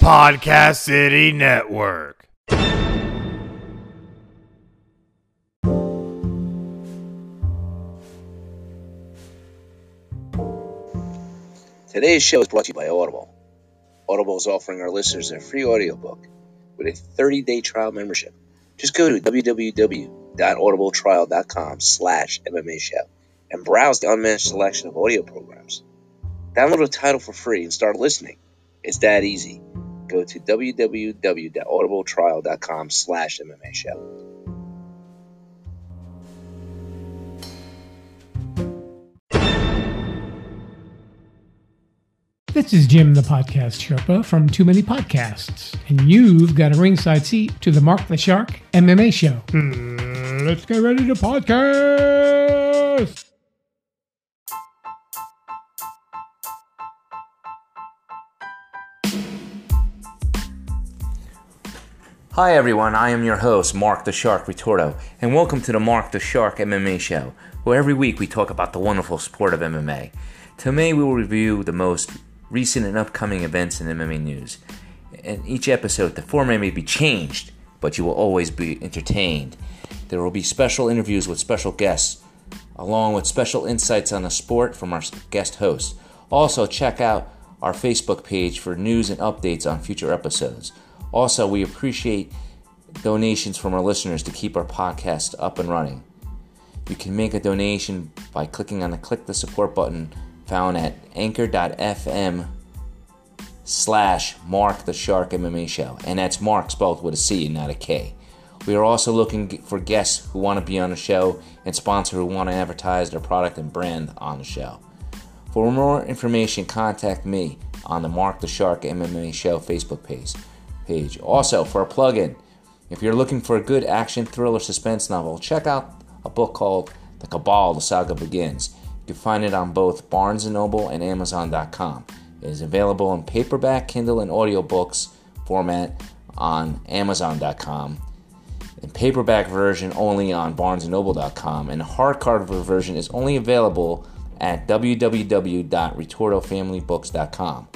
Podcast City Network. Today's show is brought to you by Audible. Audible is offering our listeners a free audiobook with a 30-day trial membership. Just go to www.audibletrial.com slash MMA show and browse the unmatched selection of audio programs. Download a title for free and start listening. It's that easy. Go to www.audibletrial.com slash MMA show. This is Jim, the podcast Sherpa from Too Many Podcasts, and you've got a ringside seat to the Mark the Shark MMA show. Hmm, let's get ready to podcast. Hi everyone, I am your host, Mark the Shark Ritorto, and welcome to the Mark the Shark MMA show, where every week we talk about the wonderful sport of MMA. Today we will review the most recent and upcoming events in MMA news. In each episode, the format may be changed, but you will always be entertained. There will be special interviews with special guests, along with special insights on the sport from our guest hosts. Also, check out our Facebook page for news and updates on future episodes. Also, we appreciate donations from our listeners to keep our podcast up and running. You can make a donation by clicking on the click the support button found at anchor.fm slash Mark the Shark MMA show. And that's Mark spelled with a C and not a K. We are also looking for guests who want to be on the show and sponsors who want to advertise their product and brand on the show. For more information, contact me on the Mark the Shark MMA show Facebook page page. Also, for a plug-in, if you're looking for a good action thriller suspense novel, check out a book called The Cabal: The Saga Begins. You can find it on both Barnes & Noble and Amazon.com. It is available in paperback, Kindle, and audiobooks format on Amazon.com. And paperback version only on BarnesandNoble.com, and hardcover version is only available at www.ritortofamilybooks.com.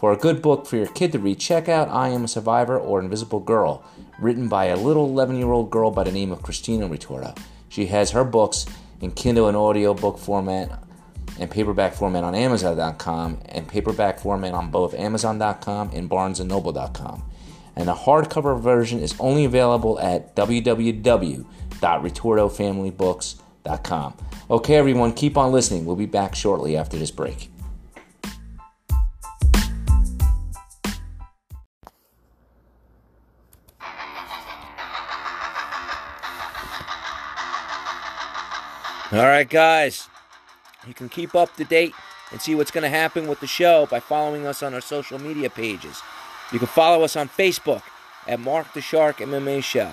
For a good book for your kid to read, check out I Am a Survivor or Invisible Girl, written by a little 11 year old girl by the name of Christina Ritorto. She has her books in Kindle and audiobook format and paperback format on Amazon.com and paperback format on both Amazon.com and BarnesandNoble.com. And the hardcover version is only available at www.ritortofamilybooks.com. Okay, everyone, keep on listening. We'll be back shortly after this break. All right, guys. You can keep up to date and see what's going to happen with the show by following us on our social media pages. You can follow us on Facebook at Mark the Shark MMA Show.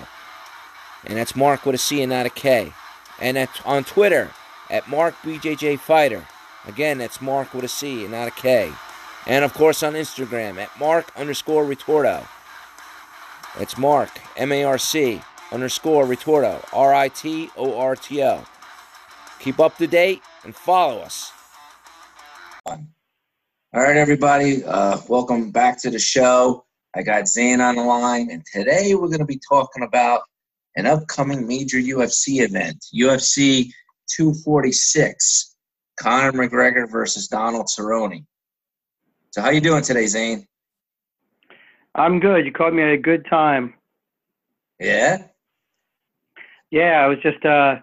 And that's Mark with a C and not a K. And on Twitter at Mark BJJ Fighter. Again, that's Mark with a C and not a K. And of course on Instagram at Mark underscore Ritorto. It's Mark, M A R C underscore Ritorto, R I T O R T O. Keep up to date and follow us. All right, everybody. Uh, welcome back to the show. I got Zane on the line, and today we're going to be talking about an upcoming major UFC event, UFC 246, Conor McGregor versus Donald Cerrone. So, how you doing today, Zane? I'm good. You caught me at a good time. Yeah. Yeah, I was just uh,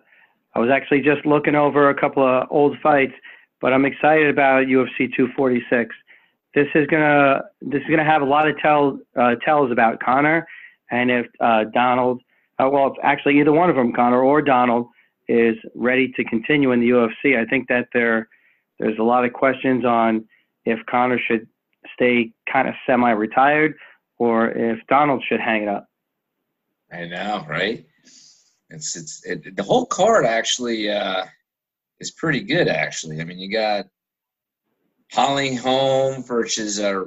I was actually just looking over a couple of old fights, but I'm excited about UFC 246. This is gonna this is gonna have a lot of tell uh, tells about Conor, and if uh, Donald, uh, well, if actually either one of them, Conor or Donald, is ready to continue in the UFC. I think that there there's a lot of questions on if Conor should stay kind of semi-retired or if Donald should hang it up. I know, right? It's it's it, the whole card actually uh, is pretty good. Actually, I mean, you got Holly Holm versus uh,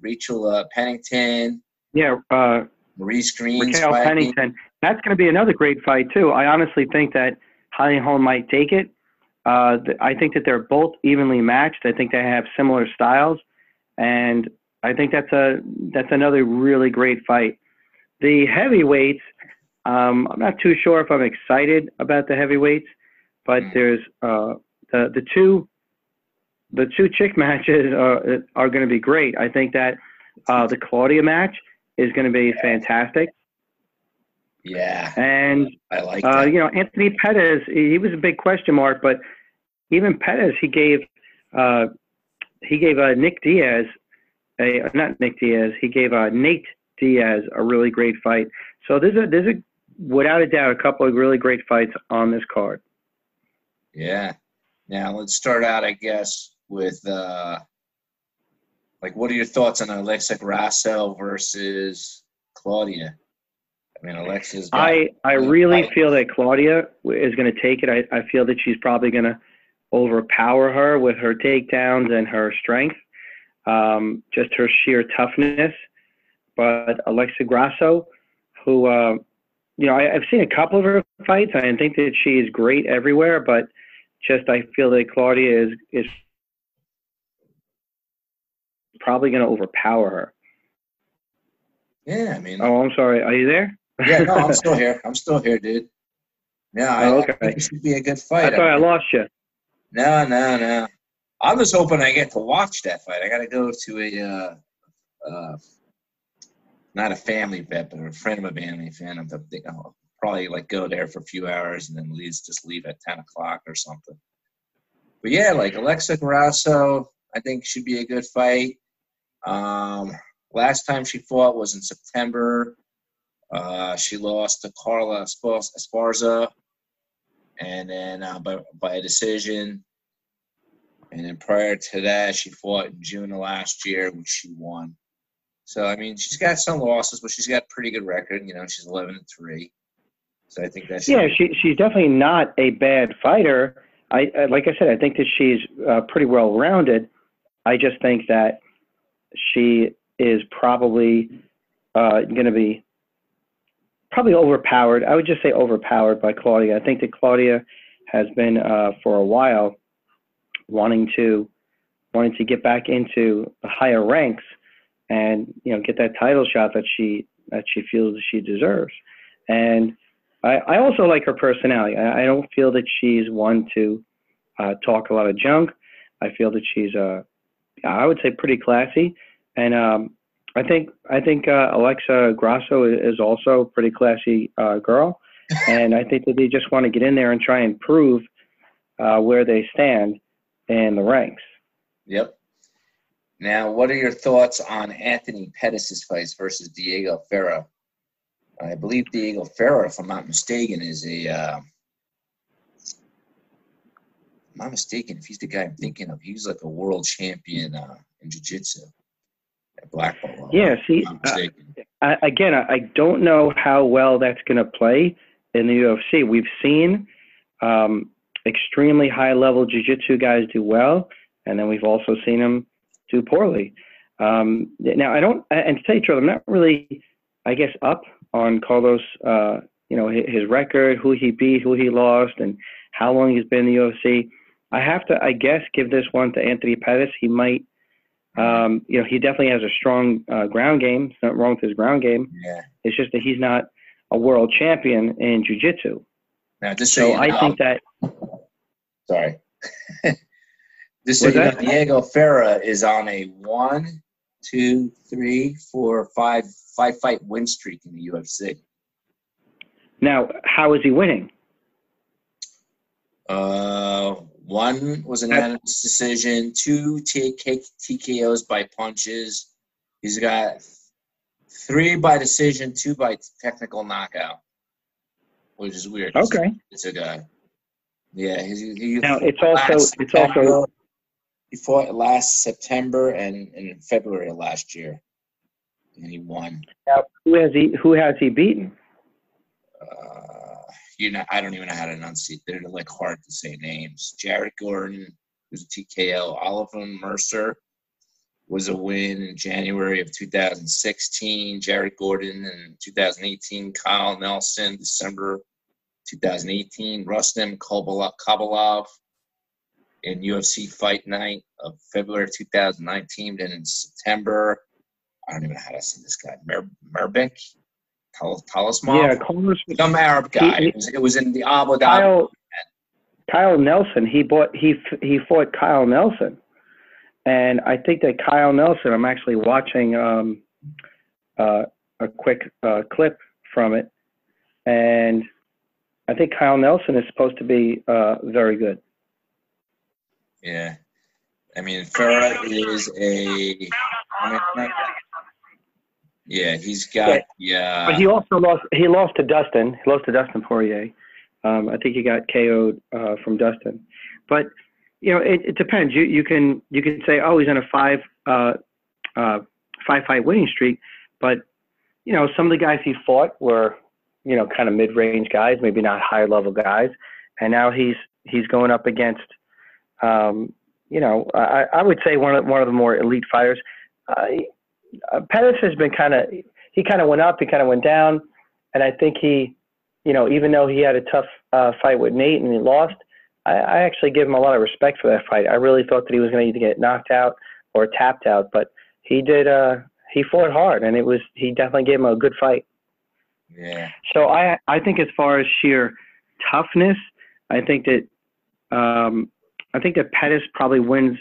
Rachel uh, Pennington. Yeah, uh, Maurice Green. Raquel Pennington. That's going to be another great fight too. I honestly think that Holly Holm might take it. Uh, I think that they're both evenly matched. I think they have similar styles, and I think that's a that's another really great fight. The heavyweights, um, I'm not too sure if I'm excited about the heavyweights, but Mm. there's uh, the the two the two chick matches are are going to be great. I think that uh, the Claudia match is going to be fantastic, Yeah, and I like uh, that. you know, Anthony Pettis, he was a big question mark, but even Pettis, he gave uh, he gave uh, Nick Diaz a not Nick Diaz, he gave uh, Nate Diaz a really great fight. So there's a there's a without a doubt a couple of really great fights on this card. Yeah. Now let's start out, I guess, with uh, like, what are your thoughts on Alexa Grasso versus Claudia? I mean, Alexa's. I I really feel that Claudia is going to take it. I, I feel that she's probably going to overpower her with her takedowns and her strength, um, just her sheer toughness. But Alexa Grasso, who uh, you know, I, I've seen a couple of her fights. I think that she is great everywhere, but just I feel that Claudia is is probably going to overpower her. Yeah, I mean, Oh, I'm sorry. Are you there? yeah, no, I'm still here. I'm still here, dude. Yeah, I, Oh, I okay. think it should be a good I fight. thought I lost you. No, no, no. I'm just hoping I get to watch that fight. I got to go to a, uh, uh, not a family vet, but a friend of a family fan. I'm I'll probably like go there for a few hours and then leave, just leave at 10 o'clock or something. But yeah, like Alexa Grasso, I think should be a good fight. Um, last time she fought was in September. Uh, she lost to Carla Espar- Esparza, and then uh, by, by a decision. And then prior to that, she fought in June of last year, which she won. So I mean, she's got some losses, but she's got a pretty good record. You know, she's eleven and three. So I think that's Yeah, she she's definitely not a bad fighter. I, I like I said, I think that she's uh, pretty well rounded. I just think that she is probably uh, going to be probably overpowered. I would just say overpowered by Claudia. I think that Claudia has been uh, for a while wanting to wanting to get back into the higher ranks and you know get that title shot that she that she feels she deserves. And I, I also like her personality. I, I don't feel that she's one to uh, talk a lot of junk. I feel that she's uh, I would say pretty classy, and um, I think I think uh, Alexa Grasso is, is also a pretty classy uh, girl, and I think that they just want to get in there and try and prove uh, where they stand in the ranks. Yep. Now, what are your thoughts on Anthony Pettis' fight versus Diego Ferreira? I believe Diego Ferreira, if I'm not mistaken, is a. Uh, I'm not mistaken, if he's the guy I'm thinking of, he's like a world champion uh, in jiu-jitsu at black belt. Yeah, see, if I'm not uh. I, again, I, I don't know how well that's going to play in the UFC. We've seen um, extremely high level jiu-jitsu guys do well, and then we've also seen them do poorly. Um, now, I don't, and to tell you the truth, I'm not really, I guess, up on Carlos. Uh, you know his, his record, who he beat, who he lost, and how long he's been in the UFC. I have to, I guess, give this one to Anthony Pettis. He might um, you know, he definitely has a strong uh, ground game. There's nothing wrong with his ground game. yeah. It's just that he's not a world champion in jiu-jitsu. Now, just so, So you I know, think that sorry. just so you know? Diego Ferreira is on a one, two, three, four, five, five fight win streak in the UFC. now, how is he winning? Uh, one was an unanimous decision. Two TKOs by punches. He's got three by decision, two by technical knockout, which is weird. Okay. it's a guy. Yeah, he's, he, Now it's also it's also he fought last September and, and in February of last year, and he won. now, who has he who has he beaten? uh, you know, I don't even know how to enunciate. They're like hard to say names. Jared Gordon was a TKO. Oliver Mercer was a win in January of 2016. Jared Gordon in 2018. Kyle Nelson, December 2018. Rustam Khabilov in UFC Fight Night of February 2019. Then in September, I don't even know how to say this guy. Mer, Merbik, Talisman. Yeah, some Arab guy. He- it, was, it was in the Abu Dhabi. Kyle, Kyle Nelson. He bought he he fought Kyle Nelson, and I think that Kyle Nelson. I'm actually watching um, uh, a quick uh, clip from it, and I think Kyle Nelson is supposed to be uh, very good. Yeah. I mean, Farah is a. I mean, yeah, he's got. Yeah. But he also lost. He lost to Dustin. He lost to Dustin Poirier. Um, I think he got KO'd uh, from Dustin. But you know, it, it depends. You you can you can say, oh, he's on a five uh, uh, five fight winning streak. But you know, some of the guys he fought were you know kind of mid range guys, maybe not high level guys, and now he's he's going up against. Um, you know, I, I would say one of one of the more elite fighters. Uh, Pettis has been kind of he kind of went up, he kind of went down, and I think he, you know, even though he had a tough uh, fight with Nate and he lost, I, I actually give him a lot of respect for that fight. I really thought that he was going to either get knocked out or tapped out, but he did. Uh, he fought hard, and it was he definitely gave him a good fight. Yeah. So I I think as far as sheer toughness, I think that um, I think that Pettis probably wins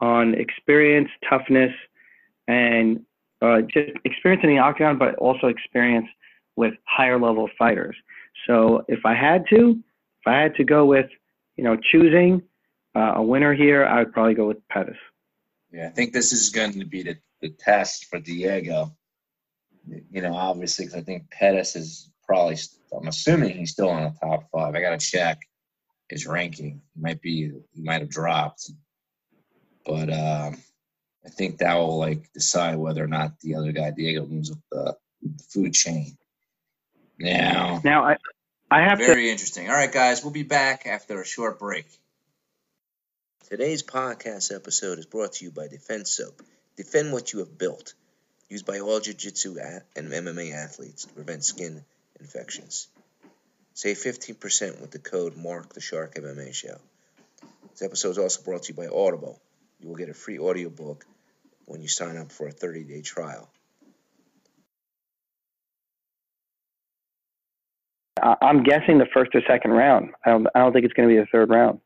on experience, toughness, and uh, just experience in the octagon, but also experience with higher level fighters. So if I had to, if I had to go with, you know, choosing uh, a winner here, I would probably go with Pettis. Yeah, I think this is going to be the, the test for Diego. You know, obviously, because I think Pettis is probably, I'm assuming he's still in the top five. I got to check his ranking. He might be, he might have dropped. But um, I think that will like decide whether or not the other guy, Diego, moves up the, the food chain. Now, Now I I have to very interesting. All right, guys, we'll be back after a short break. Today's podcast episode is brought to you by Defense Soap. Defend what you have built. Used by all jiu-jitsu a- and MMA athletes to prevent skin infections. Save 15% with the code Mark the Shark MMA Show. This episode is also brought to you by Audible. You will get a free audiobook when you sign up for a 30-day trial. I- I'm guessing the first or second round. I don't I don't think it's going to be the third round.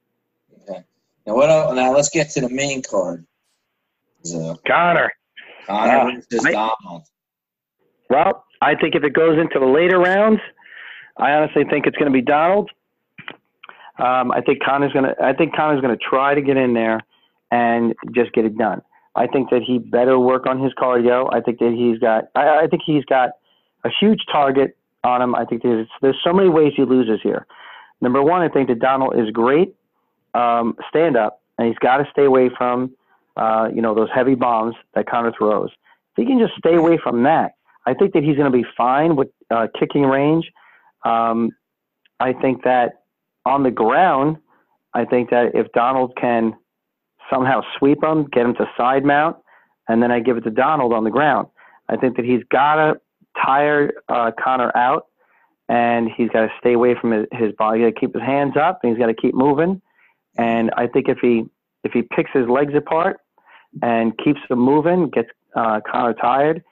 Okay. Now what? el- Now let's get to the main card. So Conor. Conor uh, versus I- Donald. Well, I think if it goes into the later rounds, I honestly think it's going to be Donald. Um, I think Conor's going to. I think Conor's going to try to get in there and just get it done. I think that he better work on his cardio. I think that he's got. I, I think he's got a huge target on him. I think there's there's so many ways he loses here. Number one, I think that Donald is great um, stand up, and he's got to stay away from uh, you know those heavy bombs that Conor throws. If he can just stay away from that, I think that he's going to be fine with uh, kicking range. Um, I think that on the ground, I think that if Donald can somehow sweep him, get him to side mount, and then I give it to Donald on the ground, I think that he's got to tire uh, Conor out, and he's got to stay away from his, his body. He's got to keep his hands up, and he's got to keep moving. And I think if he if he picks his legs apart and keeps them moving, gets uh, Conor tired,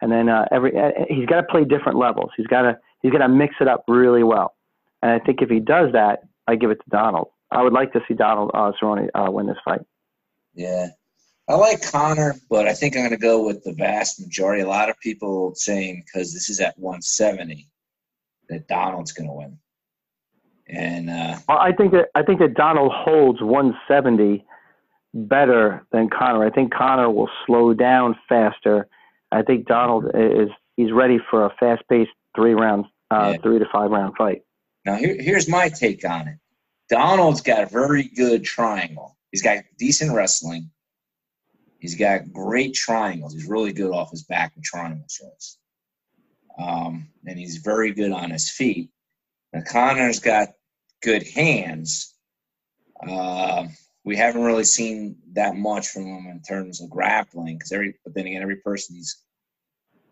and then uh, every uh, he's got to play different levels. He's got to he's got to mix it up really well. And I think if he does that, I give it to Donald. I would like to see Donald uh, Cerrone uh, win this fight. Yeah. I like Conor, but I think I'm going to go with the vast majority. A lot of people saying because this is at 170 that Donald's going to win. And uh, Well, I think that I think that Donald holds 170 better than Conor. I think Conor will slow down faster. I think Donald is he's ready for a fast-paced three round, uh, Yeah. three to five round fight. now here, here's my take on it. Donald's got a very good triangle. He's got decent wrestling. He's got great triangles. He's really good off his back with triangle. Um, and he's very good on his feet. Now, Conor's got good hands. Uh, we haven't really seen that much from him in terms of grappling because every, but then again, every person he's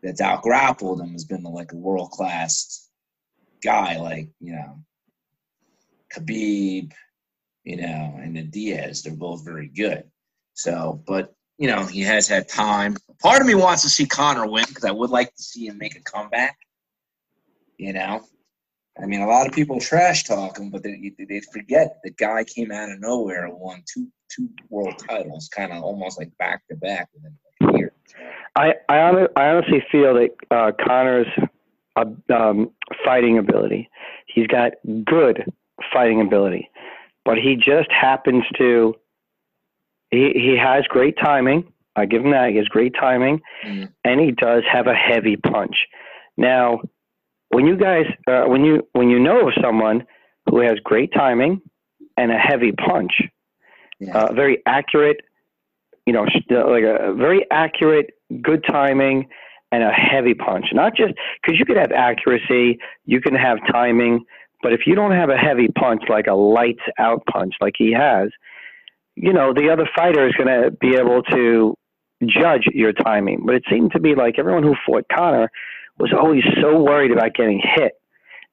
that's out grappled him has been like a world class guy, like you know, Khabib, you know, and then Diaz. They're both very good. So, but you know, he has had time. Part of me wants to see Conor win because I would like to see him make a comeback. You know, I mean, a lot of people trash talk him, but they, they forget the guy came out of nowhere and won two two world titles, kind of almost like back to back within a year. I I, I honestly feel that uh, Conor's uh, um, fighting ability. He's got good fighting ability, but he just happens to. He he has great timing. I give him that. He has great timing, Mm. and he does have a heavy punch. Now, when you guys, uh, when you when you know of someone who has great timing and a heavy punch, Yeah. uh, very accurate, you know, like a very accurate, good timing, and a heavy punch. Not just because you could have accuracy, you can have timing, but if you don't have a heavy punch, like a lights out punch, like he has, you know, the other fighter is going to be able to judge your timing. But it seemed to be like everyone who fought Conor was always so worried about getting hit.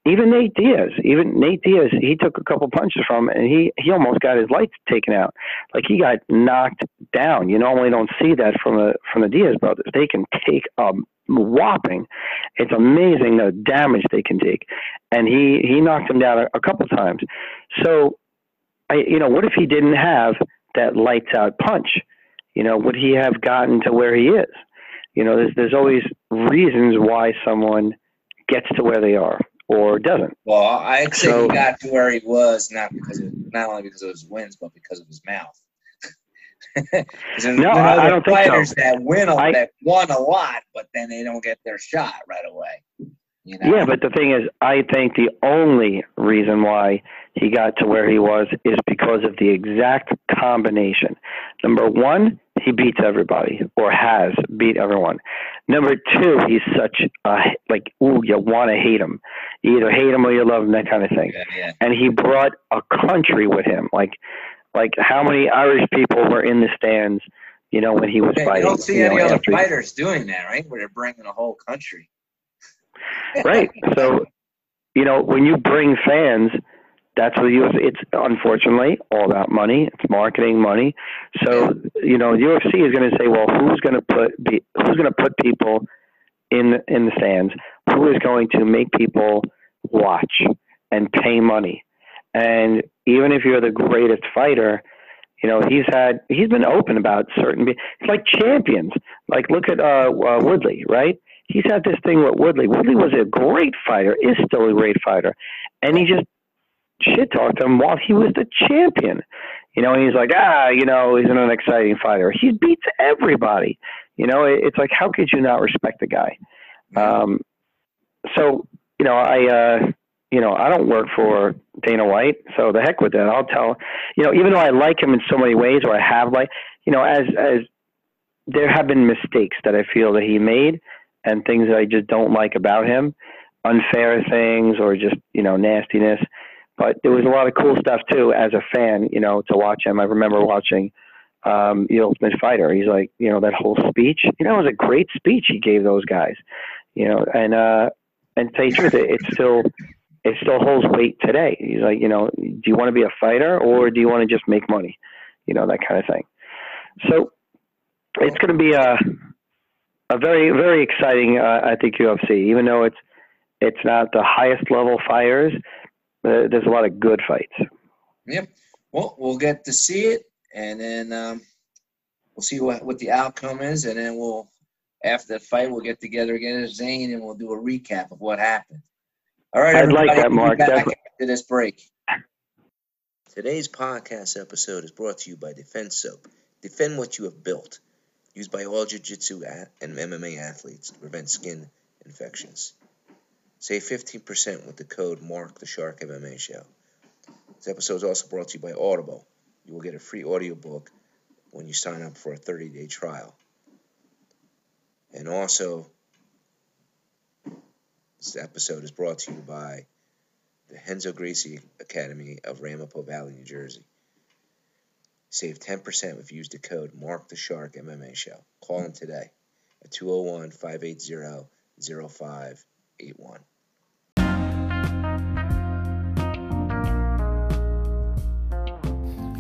Even Nate Diaz, even Nate Diaz, he took a couple punches from him and he he almost got his lights taken out. Like he got knocked down. You normally don't see that from the from the Diaz brothers. They can take a whopping. It's amazing the damage they can take. And he he knocked him down a, a couple times. So, I you know what if he didn't have that lights out punch? You know, would he have gotten to where he is? You know, there's there's always reasons why someone gets to where they are or doesn't. Well, I'd say So- he got to where he was not because of not only because of his wins, but because of his mouth. No, I- I don't think so. fighters that win a, I- that won a lot, but then they don't get their shot right away. You know? Yeah, but the thing is, I think the only reason why he got to where he was is because of the exact combination. Number one, he beats everybody or has beat everyone. Number two, he's such a like, ooh, you want to hate him. You either hate him or you love him, that kind of thing. yeah, yeah. And he brought a country with him. Like, like how many Irish people were in the stands? You know, when he was Yeah, fighting. you don't see you any know, other after fighters doing that, right? Where they're bringing a whole country. right. So, you know, when you bring fans, that's what you. It's unfortunately all about money. It's marketing, money. So, you know, the UFC is going to say, well, who's going to put be, who's going to put people in in the stands? Who is going to make people watch and pay money? And even if you're the greatest fighter, you know he's had he's been open about certain. It's like champions. Like look at uh, uh, Woodley, right? He's had this thing with Woodley. Woodley was a great fighter, is still a great fighter, and he just shit talked to him while he was the champion. You know, and he's like, ah, you know, he's an exciting fighter. He beats everybody. You know, it, it's like, how could you not respect the guy? Um, so, you know, I, uh, you know, I don't work for Dana White, so the heck with that. I'll tell, you know, even though I like him in so many ways, or I have like, you know, as as there have been mistakes that I feel that he made, and things that I just don't like about him, unfair things or just you know nastiness. But there was a lot of cool stuff too as a fan, you know, to watch him. I remember watching um, The Ultimate Fighter. He's like, you know, that whole speech. You know, it was a great speech he gave those guys. You know, and uh, and tell you truth, it, it still it still holds weight today. He's like, you know, do you want to be a fighter or do you want to just make money? You know, that kind of thing. So it's going to be a a very very exciting, uh, I think UFC. Even though it's it's not the highest level fighters, uh, there's a lot of good fights. Yep. Well, we'll get to see it, and then um, we'll see what, what the outcome is, and then we'll after the fight we'll get together again as Zane, and we'll do a recap of what happened. All right, I'd like that, Mark. back Definitely. after this break. Today's podcast episode is brought to you by Defense Soap. Defend what you have built. Used by all jiu-jitsu and MMA athletes to prevent skin infections. Save 15% with the code MARK the Shark MMA Show. This episode is also brought to you by Audible. You will get a free audiobook when you sign up for a 30-day trial. And also, this episode is brought to you by the Renzo Gracie Academy of Ramapo Valley, New Jersey. Save 10% if you use the code Mark the Shark MMA Show. Call them today at 201 580 0581.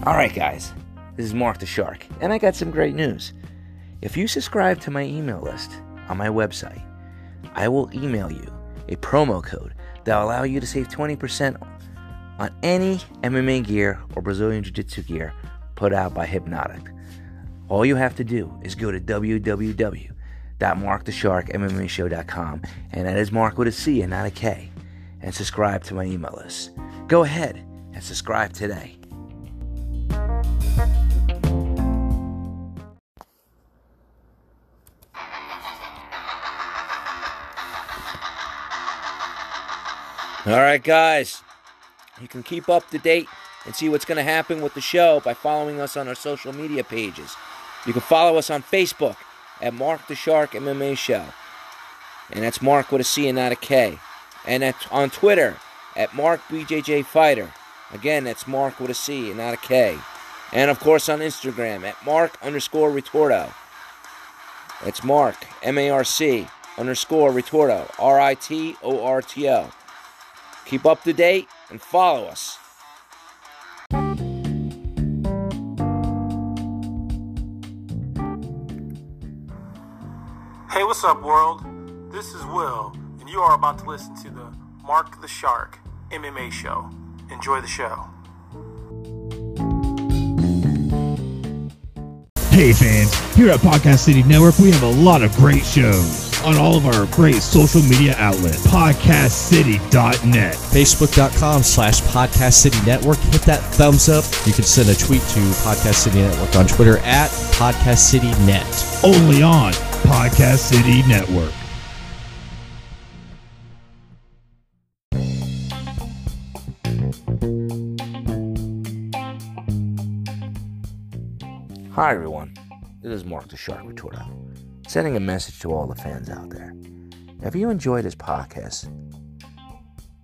All right, guys. This is Mark the Shark, and I got some great news. If you subscribe to my email list on my website, I will email you a promo code that will allow you to save 20% on any MMA gear or Brazilian Jiu Jitsu gear put out by Hypnotik. All you have to do is go to www.markthesharkmmashow.com, and that is Mark with a C and not a K, and subscribe to my email list. Go ahead and subscribe today. All right, guys. You can keep up to date and see what's going to happen with the show by following us on our social media pages. You can follow us on Facebook at Mark the Shark MMA Show. And that's Mark with a C and not a K. And at, on Twitter at Mark BJJ Fighter. Again, that's Mark with a C and not a K. And of course on Instagram at Mark underscore Ritorto. It's Mark, M A R C underscore Ritorto, R I T O R T O. Keep up to date and follow us. What's up, world? This is Will, and you are about to listen to the Mark the Shark MMA show. Enjoy the show. Hey fans, here at Podcast City Network, we have a lot of great shows on all of our great social media outlets. PodcastCity.net. Facebook.com slash Podcast City Network. Hit that thumbs up. You can send a tweet to Podcast City Network on Twitter at Podcast City Net. Only on Podcast City Network. Hi, everyone. This is Mark the Shark Ritorto, sending a message to all the fans out there. If you enjoy this podcast,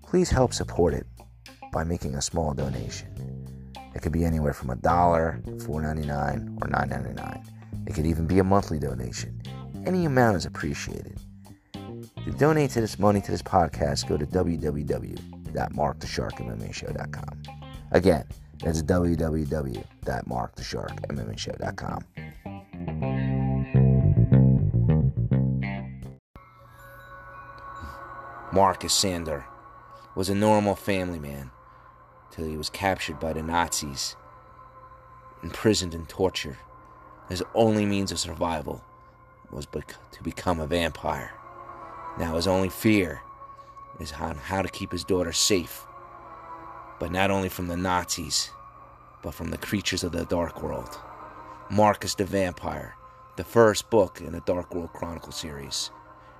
please help support it by making a small donation. It could be anywhere from a dollar, four ninety nine, or nine ninety nine. It could even be a monthly donation. Any amount is appreciated. To donate to this money to this podcast, go to www.markthesharkmmashow.com. Again, that's www.markthesharkmmashow.com. Marcus Sander was a normal family man till he was captured by the Nazis, imprisoned and tortured. His only means of survival was to become a vampire. Now his only fear is on how to keep his daughter safe, but not only from the Nazis, but from the creatures of the Dark World. Marcus the Vampire, the first book in the Dark World Chronicle series,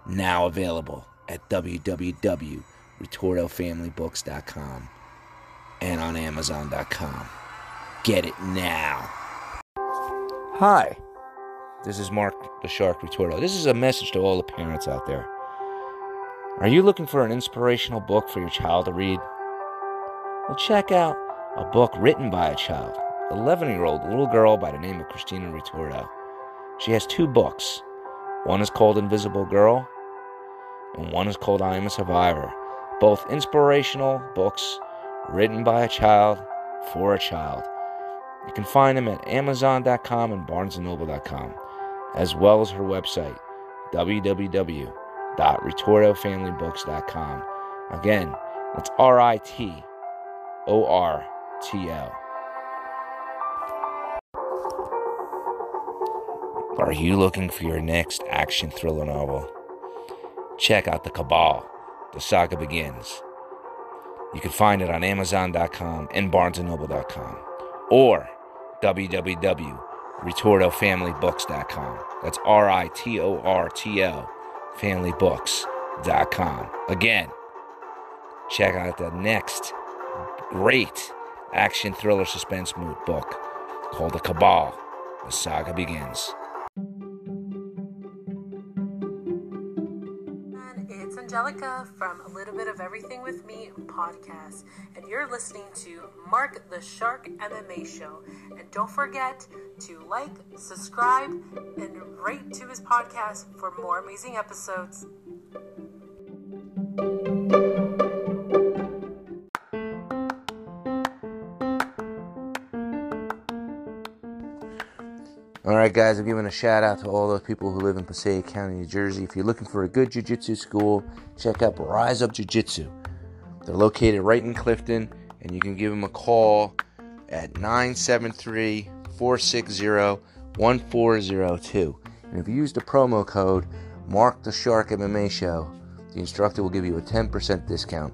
now available at www.ritortofamilybooks.com and on amazon.com. Get it now. Hi, this is Mark the Shark Ritorto. This is a message to all the parents out there. Are you looking for an inspirational book for your child to read? Well, check out a book written by a child, 11 year old little girl by the name of Christina Ritorto. She has two books. One is called Invisible Girl, and one is called I Am a Survivor. Both inspirational books written by a child for a child. You can find them at Amazon.com and BarnesandNoble.com, as well as her website, www.ritortofamilybooks.com. Again, that's R I T O R T L. Are you looking for your next action thriller novel? Check out The Cabal. The saga begins. You can find it on Amazon.com and BarnesandNoble.com or www.ritortofamilybooks.com. That's R I T O R T O familybooks.com. Again, check out the next great action thriller suspense mood book called The Cabal. The saga begins. Angelica from A Little Bit of Everything with Me podcast, and you're listening to Mark the Shark MMA Show. And don't forget to like, subscribe, and rate to his podcast for more amazing episodes. All right, guys, I'm giving a shout out to all those people who live in Passaic County, New Jersey. If you're looking for a good jiu-jitsu school, check out Rise Up Jiu-Jitsu. They're located right in Clifton, and you can give them a call at 973 460 1402. And if you use the promo code Mark the Shark MMA Show, the instructor will give you a 10% discount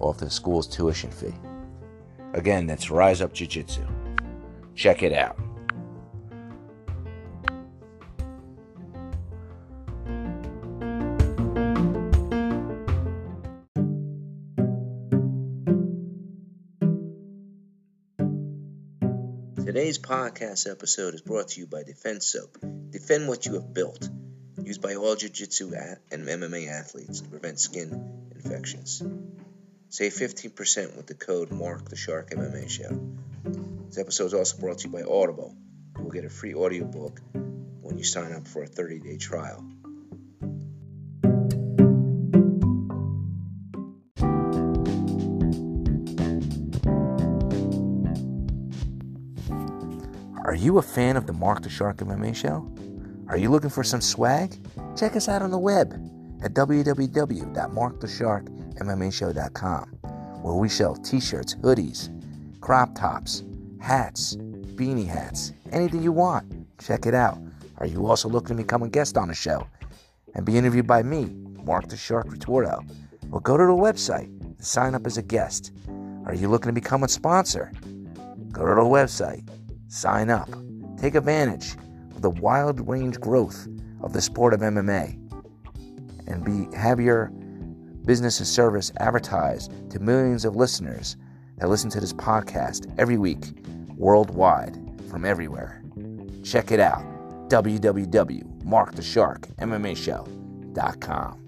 off the school's tuition fee. Again, that's Rise Up Jiu Jitsu. Check it out. Today's podcast episode is brought to you by Defend Soap. Defend what you have built. Used by all Jiu Jitsu and MMA athletes to prevent skin infections. Save 15% with the code Mark the Shark MMA Show. This episode is also brought to you by Audible. You will get a free audiobook when you sign up for a 30 day trial. You a fan of the Mark the Shark MMA show? Are you looking for some swag? Check us out on the web at www.markthesharkmmashow.com where we sell t-shirts, hoodies, crop tops, hats, beanie hats, anything you want. Check it out. Are you also looking to become a guest on the show and be interviewed by me, Mark the Shark Ritorto? Well, go to the website and sign up as a guest. Are you looking to become a sponsor? Go to the website Sign up. Take advantage of the wild range growth of the sport of MMA and be have your business and service advertised to millions of listeners that listen to this podcast every week worldwide from everywhere. Check it out. www.markthesharkmmashow.com.